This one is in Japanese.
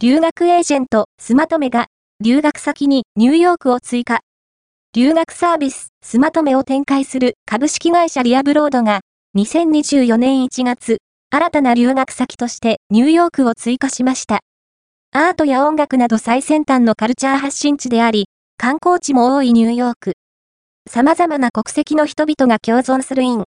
留学エージェント、スマトメが、留学先にニューヨークを追加。留学サービス、スマトメを展開する株式会社リアブロードが、2024年1月、新たな留学先としてニューヨークを追加しました。アートや音楽など最先端のカルチャー発信地であり、観光地も多いニューヨーク。様々な国籍の人々が共存するイン、